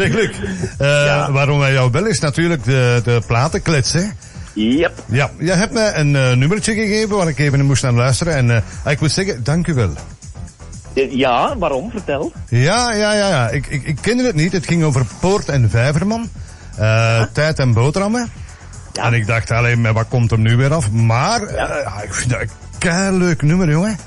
Zeg Luc, uh, waarom wij jou bellen is natuurlijk de, de platenklets, hè? Yep. Ja, jij hebt mij een uh, nummertje gegeven waar ik even moest naar luisteren. En uh, ik moet zeggen, dank u wel. Ja, waarom? Vertel. Ja, ja, ja, ja. Ik, ik, ik kende het niet. Het ging over Poort en Vijverman. Uh, tijd en boterhammen. Ja. En ik dacht alleen, wat komt er nu weer af? Maar ja. ik vind dat een leuk nummer, jongen.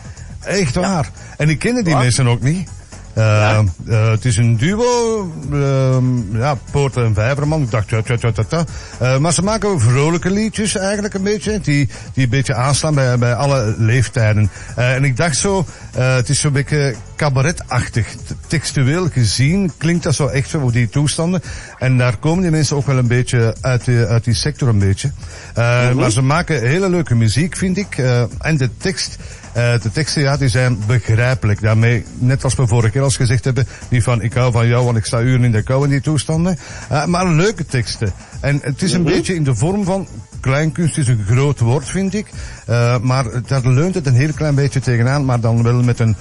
Echt waar. En ik kende die mensen ook niet. Ja. uh, het is een duo, uh, ja, Poort en Vijverman. Ik dacht, ja, ja, ja, ja, ja. maar ze maken vrolijke liedjes eigenlijk een beetje, die, die een beetje aanslaan bij, bij alle leeftijden. en ik dacht zo, het is zo'n beetje cabaretachtig. Textueel gezien klinkt dat zo echt zo voor die toestanden. En daar komen die mensen ook wel een beetje uit die, uit die sector een beetje. -hmm. Maar ze maken hele leuke muziek, vind ik. en de tekst uh, de teksten, ja, die zijn begrijpelijk. Daarmee, net als we vorige keer al gezegd hebben, die van ik hou van jou, want ik sta uren in de kou in die toestanden. Uh, maar leuke teksten. En het is een mm -hmm. beetje in de vorm van kleinkunst is een groot woord, vind ik. Uh, maar daar leunt het een heel klein beetje tegenaan, maar dan wel met een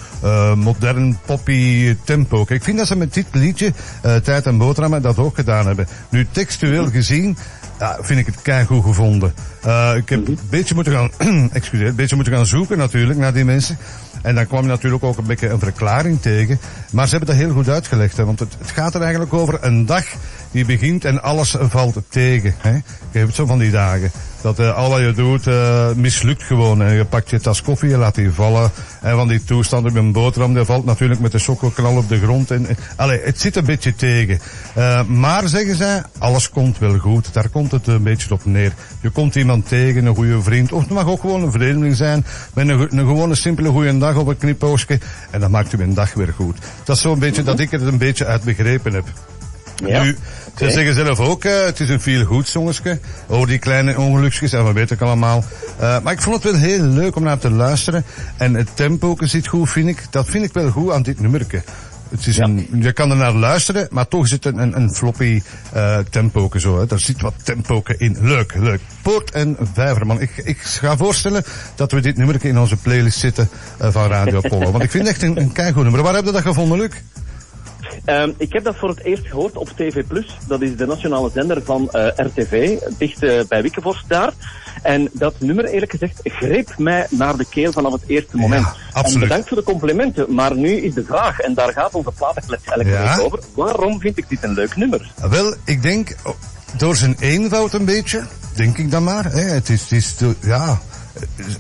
modern poppy tempo. Kijk, ik vind dat ze met dit liedje, Tijd en Boterhammen, dat ook gedaan hebben. Nu, textueel gezien, ja, vind ik het keigoed gevonden. Uh, ik heb een beetje moeten gaan, excuseer, een beetje moeten gaan zoeken natuurlijk naar die mensen. En dan kwam je natuurlijk ook een beetje een verklaring tegen. Maar ze hebben dat heel goed uitgelegd. Hè, want het, het gaat er eigenlijk over een dag die begint en alles valt tegen. Hè. Je hebt zo van die dagen. Dat uh, al wat je doet uh, mislukt gewoon. En je pakt je tas koffie, je laat die vallen. En van die toestanden met een boterham, die valt natuurlijk met de sokkelknal op de grond. En, allee, het zit een beetje tegen. Uh, maar zeggen zij, alles komt wel goed. Daar komt het een beetje op neer. Je komt iemand tegen, een goede vriend. Of het mag ook gewoon een vreemdeling zijn. Met een, een gewone simpele goede dag op een knipoogje. En dan maakt u een dag weer goed. Dat is zo'n beetje dat ik het een beetje uit begrepen heb. Ja. Nu, ze okay. zeggen zelf ook, uh, het is een veel goed zongetje. Over die kleine ongelukjes, en we weten het allemaal. Uh, maar ik vond het wel heel leuk om naar te luisteren. En het tempo zit goed, vind ik. Dat vind ik wel goed aan dit nummerke. Het is ja. een, je kan er naar luisteren, maar toch zit een, een floppy uh, tempo zo. Hè. Daar zit wat tempo in. Leuk, leuk. Poort en Vijverman. Ik, ik ga voorstellen dat we dit nummer in onze playlist zitten uh, van Radio Apollo. Want ik vind het echt een, een nummer. Waar heb je dat gevonden, Luc? Um, ik heb dat voor het eerst gehoord op TV+. Dat is de nationale zender van uh, RTV, dicht uh, bij Wikkevorst daar. En dat nummer, eerlijk gezegd, greep mij naar de keel vanaf het eerste moment. Ja, absoluut. En bedankt voor de complimenten, maar nu is de vraag, en daar gaat onze platenklets elke ja. week over, waarom vind ik dit een leuk nummer? Wel, ik denk, door zijn eenvoud een beetje, denk ik dan maar. Hè. Het is, het is de, ja,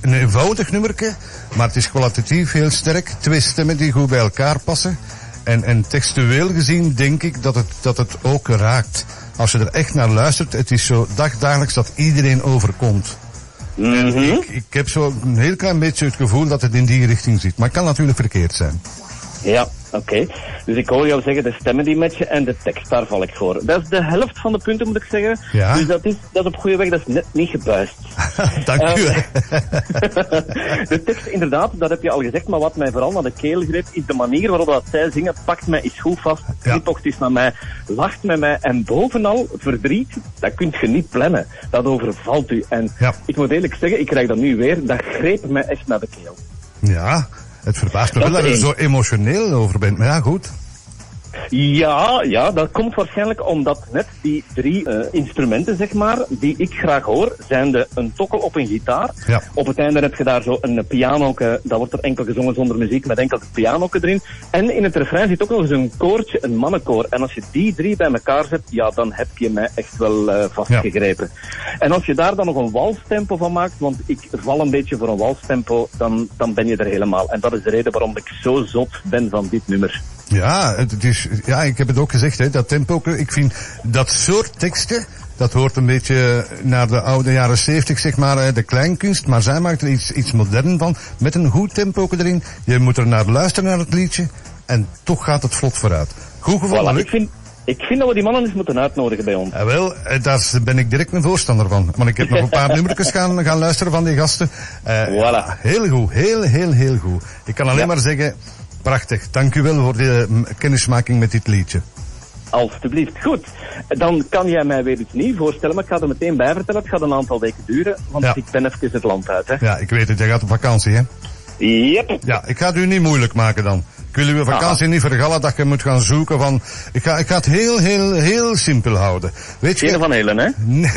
een eenvoudig nummerke, maar het is kwalitatief heel sterk. Twee stemmen die goed bij elkaar passen. En, en textueel gezien denk ik dat het, dat het ook raakt. Als je er echt naar luistert, het is zo dagdagelijks dat iedereen overkomt. Mm -hmm. ik, ik heb zo een heel klein beetje het gevoel dat het in die richting zit. Maar het kan natuurlijk verkeerd zijn. Ja, oké. Okay. Dus ik hoor jou zeggen, de stemmen die matchen en de tekst, daar val ik voor. Dat is de helft van de punten, moet ik zeggen. Ja. Dus dat is, dat is op goede weg, dat is net niet gebuist. Dank u. Uh, de tekst, inderdaad, dat heb je al gezegd, maar wat mij vooral naar de keel greep, is de manier waarop dat zij zingen, pakt mij is goed vast, ja. is naar mij, lacht met mij en bovenal verdriet, dat kunt je niet plannen. Dat overvalt u. En ja. ik moet eerlijk zeggen, ik krijg dat nu weer, dat greep mij echt naar de keel. Ja, het verbaast me wel dat je er zo emotioneel over bent, maar ja, goed. Ja, ja, dat komt waarschijnlijk omdat net die drie uh, instrumenten, zeg maar, die ik graag hoor, zijn de een tokkel op een gitaar. Ja. Op het einde heb je daar zo een piano, dat wordt er enkel gezongen zonder muziek, met enkel het piano erin. En in het refrein zit ook nog eens een koortje, een mannenkoor. En als je die drie bij elkaar zet, ja, dan heb je mij echt wel uh, vastgegrepen. Ja. En als je daar dan nog een walstempo van maakt, want ik val een beetje voor een walstempo, dan, dan ben je er helemaal. En dat is de reden waarom ik zo zot ben van dit nummer. Ja, het is, ja, ik heb het ook gezegd, hè, dat tempo, ik vind dat soort teksten, dat hoort een beetje naar de oude jaren 70, zeg maar, de kleinkunst, maar zij maakt er iets, iets modern van, met een goed tempo erin. Je moet er naar luisteren naar het liedje, en toch gaat het vlot vooruit. Goed voilà, ik vind, ik vind dat we die mannen eens moeten uitnodigen bij ons. Ja, wel, daar ben ik direct een voorstander van. Want ik heb nog een paar nummertjes gaan, gaan luisteren van die gasten. Uh, voilà. Heel goed, heel, heel, heel goed. Ik kan alleen ja. maar zeggen, Prachtig. Dank u wel voor de kennismaking met dit liedje. Alsjeblieft. Goed. Dan kan jij mij weer iets nieuws voorstellen, maar ik ga er meteen bij vertellen. Het gaat een aantal weken duren, want ja. ik ben even het land uit. Hè. Ja, ik weet het. Jij gaat op vakantie, hè? Yep. Ja, ik ga het u niet moeilijk maken dan. Ik wil uw vakantie niet vergallen dat je moet gaan zoeken van... Ik ga, ik ga het heel, heel, heel simpel houden. Weet je... Geen van Helen, hè? Nee,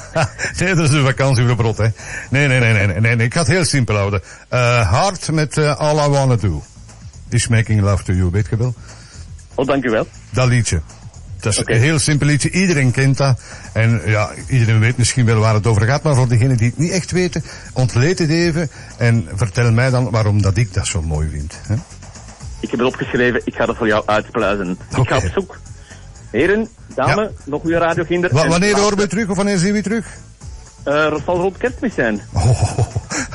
nee, dat is de vakantie voor brot, hè. Nee, nee, nee, nee, nee, nee, nee. Ik ga het heel simpel houden. Uh, hard met uh, All I Wanna Do. Is Making Love to You, weet je wel? Oh, dank u wel. Dat liedje. Dat is okay. een heel simpel liedje. Iedereen kent dat. En ja, iedereen weet misschien wel waar het over gaat. Maar voor degenen die het niet echt weten, ontleed het even. En vertel mij dan waarom dat ik dat zo mooi vind. Hè? Ik heb het opgeschreven. Ik ga dat voor jou uitpluizen. Okay. Ik ga op zoek. Heren, dames, ja. nog goede radiokinder. W wanneer horen we terug of wanneer zien we terug? Uh, dat zal rond kerstmis zijn. Oh,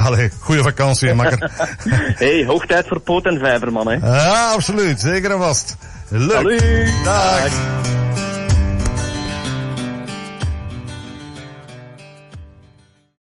allee, goede vakantie, makker. hey, hoog tijd voor poot en vijver, man, hè. Ja, absoluut. Zeker en vast. Leuk. Salut. Dag. Dag.